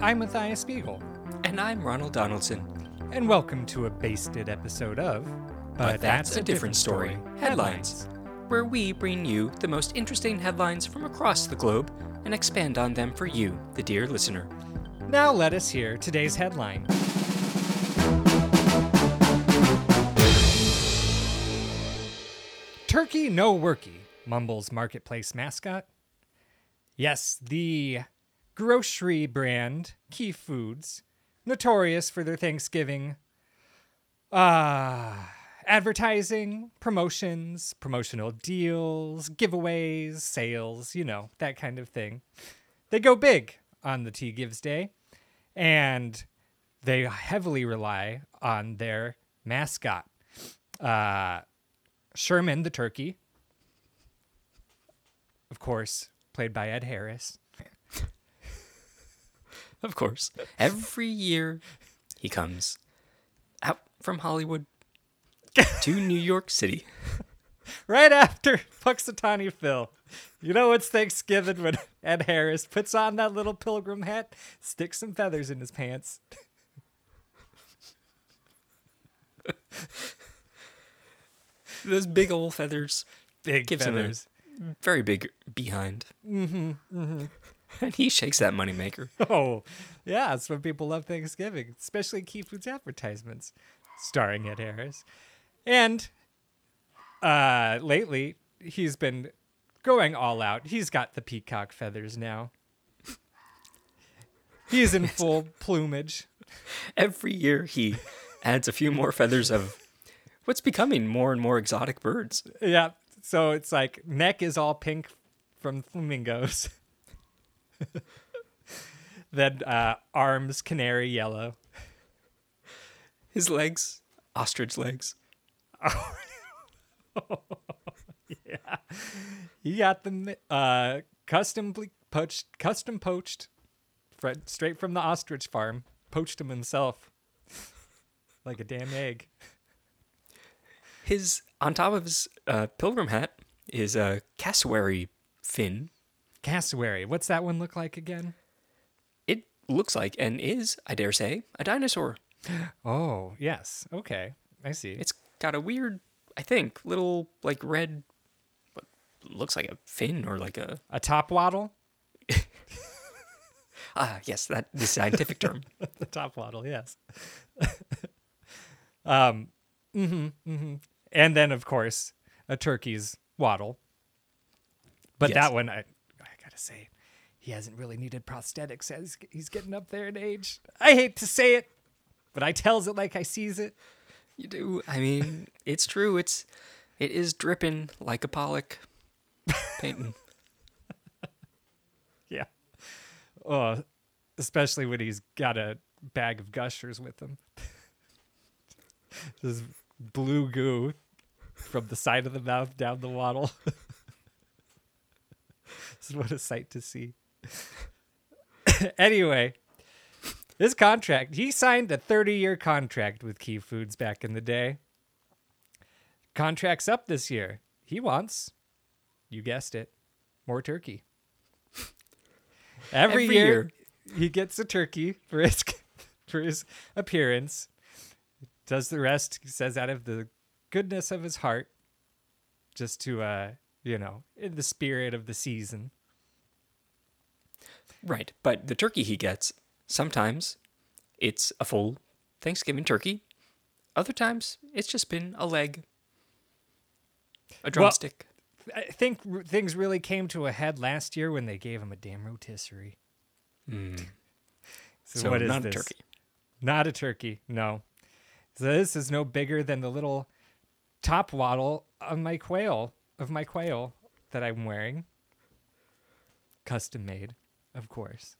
I'm Matthias Spiegel, And I'm Ronald Donaldson. and welcome to a basted episode of But, that's, a different story. Headlines, where we bring you the most interesting headlines from across the globe and expand on them for you, the dear listener. Now let us hear today's headline. Turkey no worky, mumbles marketplace mascot. Yes, the grocery brand Key Foods, notorious for their Thanksgiving uh, advertising, promotions, promotional deals, giveaways, sales, you know, that kind of thing. They go big on the Tea Gives Day, and they heavily rely on their mascot, uh, Sherman the turkey, of course, played by Ed Harris. Of course, every year he comes out from Hollywood to New York City. right after Punxsutawney Phil. You know it's Thanksgiving when Ed Harris puts on that little pilgrim hat, sticks some feathers in his pants. Those big old feathers Big gives him feathers. a very big behind. Mm-hmm, mm-hmm. And he shakes that moneymaker. Oh, yeah, that's what people love Thanksgiving, especially Key Foods advertisements starring Ed Harris. And uh, lately, he's been going all out. He's got the peacock feathers now. He's in full plumage. Every year he adds a few more feathers of what's becoming more and more exotic birds. Yeah. So it's like neck is all pink from flamingos. then uh, arms canary yellow. His legs, ostrich legs. Yeah, He got them uh, custom poached, custom poached, straight from the ostrich farm. Poached him himself, like a damn egg. His on top of his uh, pilgrim hat is a cassowary fin. Cassowary. What's that one look like again? It looks like and is, I dare say, a dinosaur. Oh yes. Okay, I see. It's got a weird, I think, little like red, what looks like a fin or like a a top wattle. ah yes that the scientific term. the top wattle, yes. um, hmm hmm and then of course a turkey's wattle. But Yes. that one, I, Gotta say, he hasn't really needed prosthetics as he's getting up there in age. I hate to say it, but I tells it like I sees it. You do. I mean, it's true. It's it is dripping like a Pollock painting. Yeah. Oh, especially when he's got a bag of gushers with him. Just blue goo from the side of the mouth down the wattle. this is what a sight to see. anyway, this contract, he signed a 30 year contract with Key Foods back in the day. Contract's up this year. He wants, you guessed it, more turkey. Every, Every year, year. he gets a turkey for his for his appearance. Does the rest, he says, out of the goodness of his heart, just to uh, you know, in the spirit of the season. Right. But the turkey he gets, sometimes it's a full Thanksgiving turkey. Other times it's just been a leg, a drumstick. I think r- things really came to a head last year when they gave him a damn rotisserie. Hmm. So, so what is not this? a turkey. Not a turkey. No. So this is no bigger than the little top wattle of my quail of my quail that I'm wearing. Custom made, of course.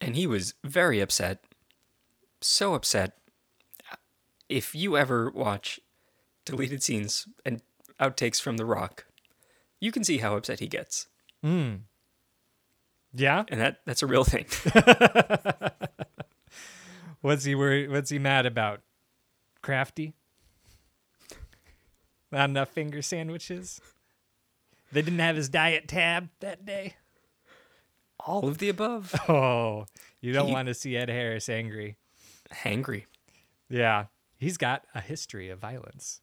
And he was very upset. So upset. If you ever watch deleted scenes and outtakes from The Rock, you can see how upset he gets. Hmm. Yeah. And that, that's a real thing. What's he worried? What's he mad about? Crafty. Not enough finger sandwiches. They didn't have his diet tab that day. All of the above. Oh, you don't He- want to see Ed Harris angry. Hangry. Yeah, he's got a history of violence.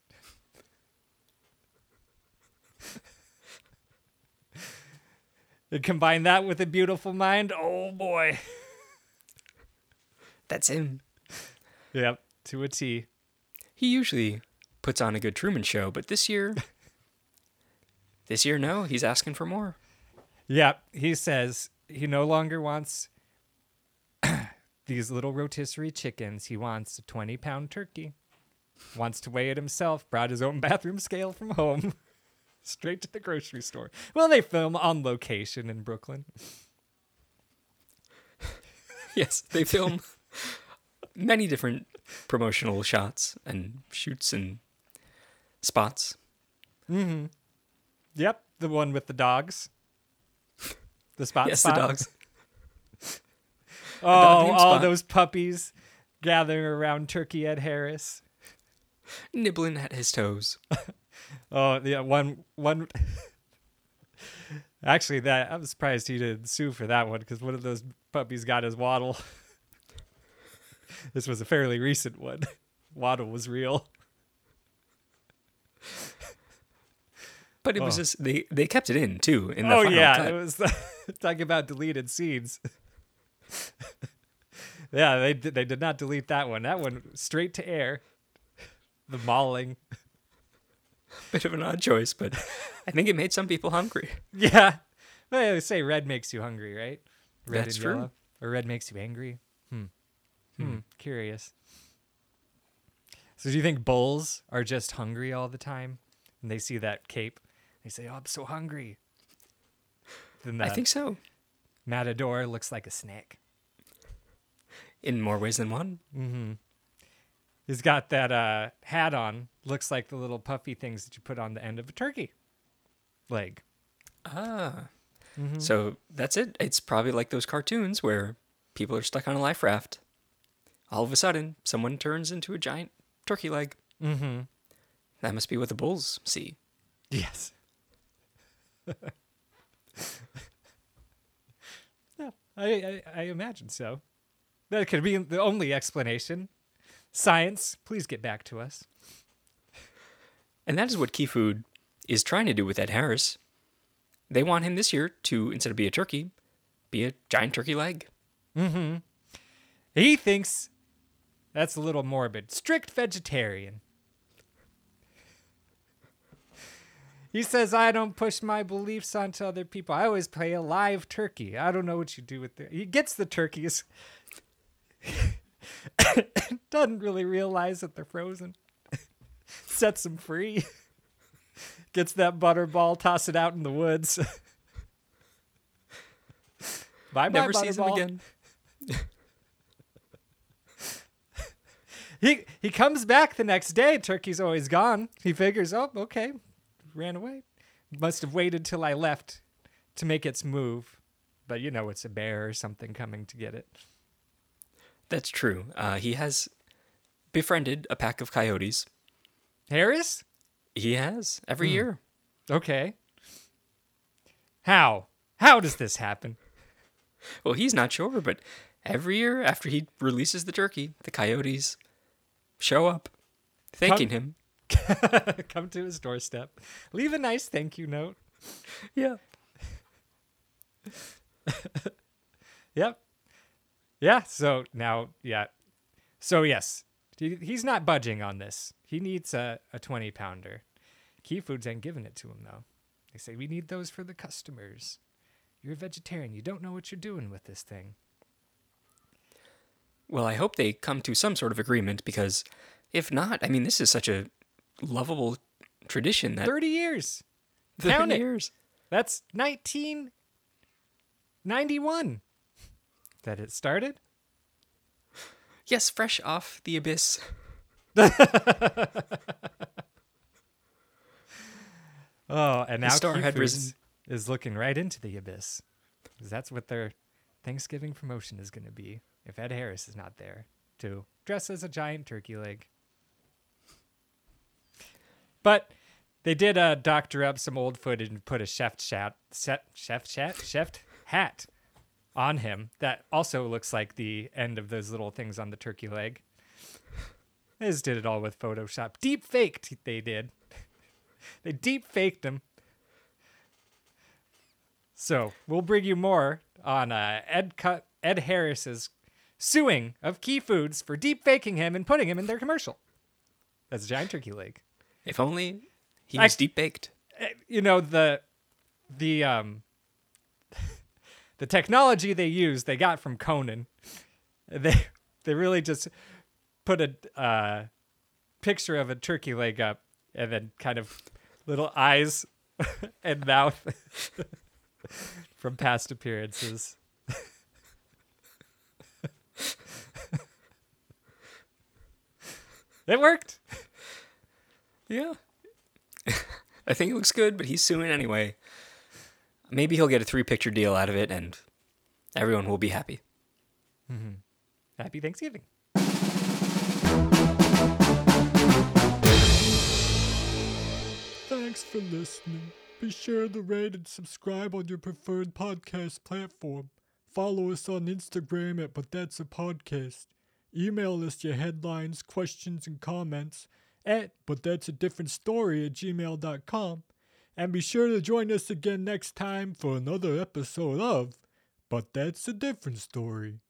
and combine that with a beautiful mind. Oh boy. That's him. Yep, to a T. He usually puts on a good Truman show, but this year, this year, no, he's asking for more. Yep, he says he no longer wants these little rotisserie chickens. He wants a 20 pound turkey. Wants to weigh it himself. Brought his own bathroom scale from home. Straight to the grocery store. Well, they film on location in Brooklyn. Yes, they film many different promotional shots and shoots and spots. Mm-hmm. Yep, the one with the dogs. The spot yes, spot. the dogs. Oh, dog all Spot. those puppies gathering around Turkey Ed Harris. nibbling at his toes. Oh, yeah, one one. Actually, that I'm surprised he didn't sue for that one because one of those puppies got his wattle. this was a fairly recent one. Wattle was real. But it was Oh. just they they kept it in too in the oh yeah, cut. it was talking about deleted scenes. yeah, they did, they did not delete that one. That one straight to air. The mauling. Bit of an odd choice, but I think it made some people hungry. Yeah. They say red makes you hungry, right? Red That's true. yellow. Or red makes you angry. Hmm. Hmm. Curious. So do you think bulls are just hungry all the time? And they see that cape, they say, "Oh, I'm so hungry." Then the I think so. matador looks like a snake. In more ways than one. He's got that uh, hat on. Looks like the little puffy things that you put on the end of a turkey leg. Ah. Mm-hmm. So that's it. It's probably like those cartoons where people are stuck on a life raft. All of a sudden, someone turns into a giant turkey leg. Mm-hmm. That must be what the bulls see. Yes. yeah, I, I I imagine so. That could be the only explanation. Science, please get back to us. And that is what Key Food is trying to do with Ed Harris. They want him this year to, instead of be a turkey, be a giant turkey leg. Mm-hmm. He thinks that's a little morbid. Strict vegetarian. He says, I don't push my beliefs onto other people. I always play a live turkey. I don't know what you do with it. He gets the turkeys. Doesn't really realize that they're frozen. Sets them free. Gets that butterball, toss it out in the woods. bye bye, Never sees him again. He he comes back the next day. Turkey's always gone. He figures, oh, okay, ran away. Must have waited till I left to make its move. But you know, it's a bear or something coming to get it. That's true. Uh, he has befriended a pack of coyotes. Harris? He has every year. Okay. How? How does this happen? Well, he's not sure, but every year after he releases the turkey, the coyotes show up, thanking him. Come to his doorstep. Leave a nice thank you note. Yeah. Yep. Yeah. So now, yeah. So yes, he, he's not budging on this. He needs a, a 20 pounder. Key Foods ain't giving it to him though. They say we need those for the customers. You're a vegetarian. You don't know what you're doing with this thing. Well, I hope they come to some sort of agreement because if not, I mean, this is such a lovable tradition that 30 years. 30 count it. years. That's 1991 that it started. Yes, fresh off the abyss. Oh, and now star Key had risen. is looking right into the abyss. that's what their Thanksgiving promotion is going to be if Ed Harris is not there to dress as a giant turkey leg. But they did uh, doctor up some old footage and put a chef chat, set, chef chat, chef hat on him that also looks like the end of those little things on the turkey leg. They just did it all with Photoshop. Deep faked, they did. they deep faked him. So we'll bring you more on uh, Ed Cut Ed Harris's suing of Key Foods for deep faking him and putting him in their commercial. That's a giant turkey leg. If only he was deep baked. Eh, You know the the um the technology they use they got from Conan. They they really just put a uh, picture of a turkey leg up and then kind of little eyes and mouth from past appearances. it worked. Yeah. I think it looks good, but he's suing anyway. Maybe he'll get a three picture deal out of it and everyone will be happy. Mm-hmm. Happy Thanksgiving. Thanks for listening. Be sure to rate and subscribe on your preferred podcast platform. Follow us on Instagram at But That's a Podcast. Email us your headlines, questions, and comments at But That's a Different Story at gmail.com. And be sure to join us again next time for another episode of But That's a Different Story.